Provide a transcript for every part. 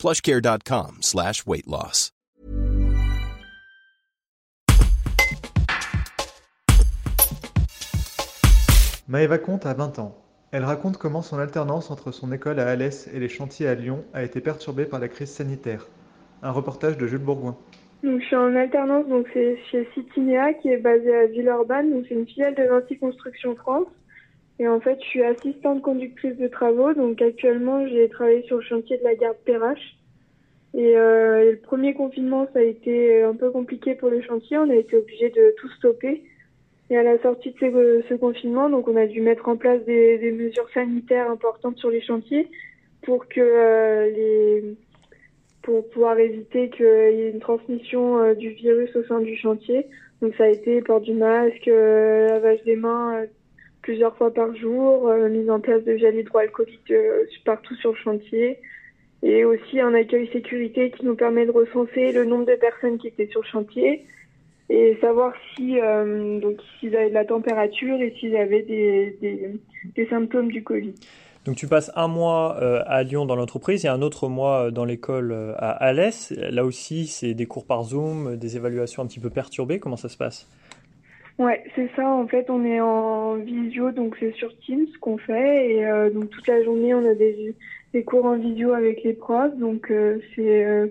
plushcare.com slash weight loss. Maëva Comte a 20 ans. Elle raconte comment son alternance entre son école à Alès et les chantiers à Lyon a été perturbée par la crise sanitaire. Un reportage de Jules Bourgoin. Donc, je suis en alternance, donc c'est chez Citinea qui est basée à Villeurbanne, donc c'est une filiale de Vinci Construction France. Et en fait, je suis assistante conductrice de travaux, donc actuellement j'ai travaillé sur le chantier de la gare de Perrache. Et, euh, et le premier confinement, ça a été un peu compliqué pour le chantier, on a été obligé de tout stopper. Et à la sortie de ce, confinement, donc on a dû mettre en place des, mesures sanitaires importantes sur les chantiers pour que euh, pour pouvoir éviter qu'il y ait une transmission euh, du virus au sein du chantier. Donc ça a été port du masque, lavage des mains plusieurs fois par jour, euh, mise en place de gel hydroalcoolique euh, partout sur le chantier et aussi un accueil sécurité qui nous permet de recenser le nombre de personnes qui étaient sur le chantier et savoir si euh, donc s'ils avaient de la température et s'ils avaient des, des, des symptômes du Covid. Donc tu passes un mois euh, à Lyon dans l'entreprise et un autre mois dans l'école à Alès. Là aussi, c'est des cours par Zoom, des évaluations un petit peu perturbées. Comment ça se passe? Ouais, c'est ça. En fait, on est en visio, donc c'est sur Teams qu'on fait. Et euh, donc toute la journée, on a des, des cours en visio avec les profs. Donc euh, c'est euh,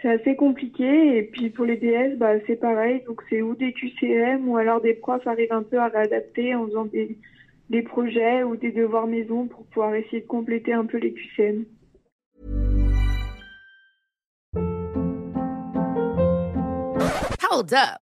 c'est assez compliqué. Et puis pour les DS, bah, c'est pareil. Donc c'est ou des QCM ou alors des profs arrivent un peu à réadapter en faisant des, des projets ou des devoirs maison pour pouvoir essayer de compléter un peu les QCM. Hold up.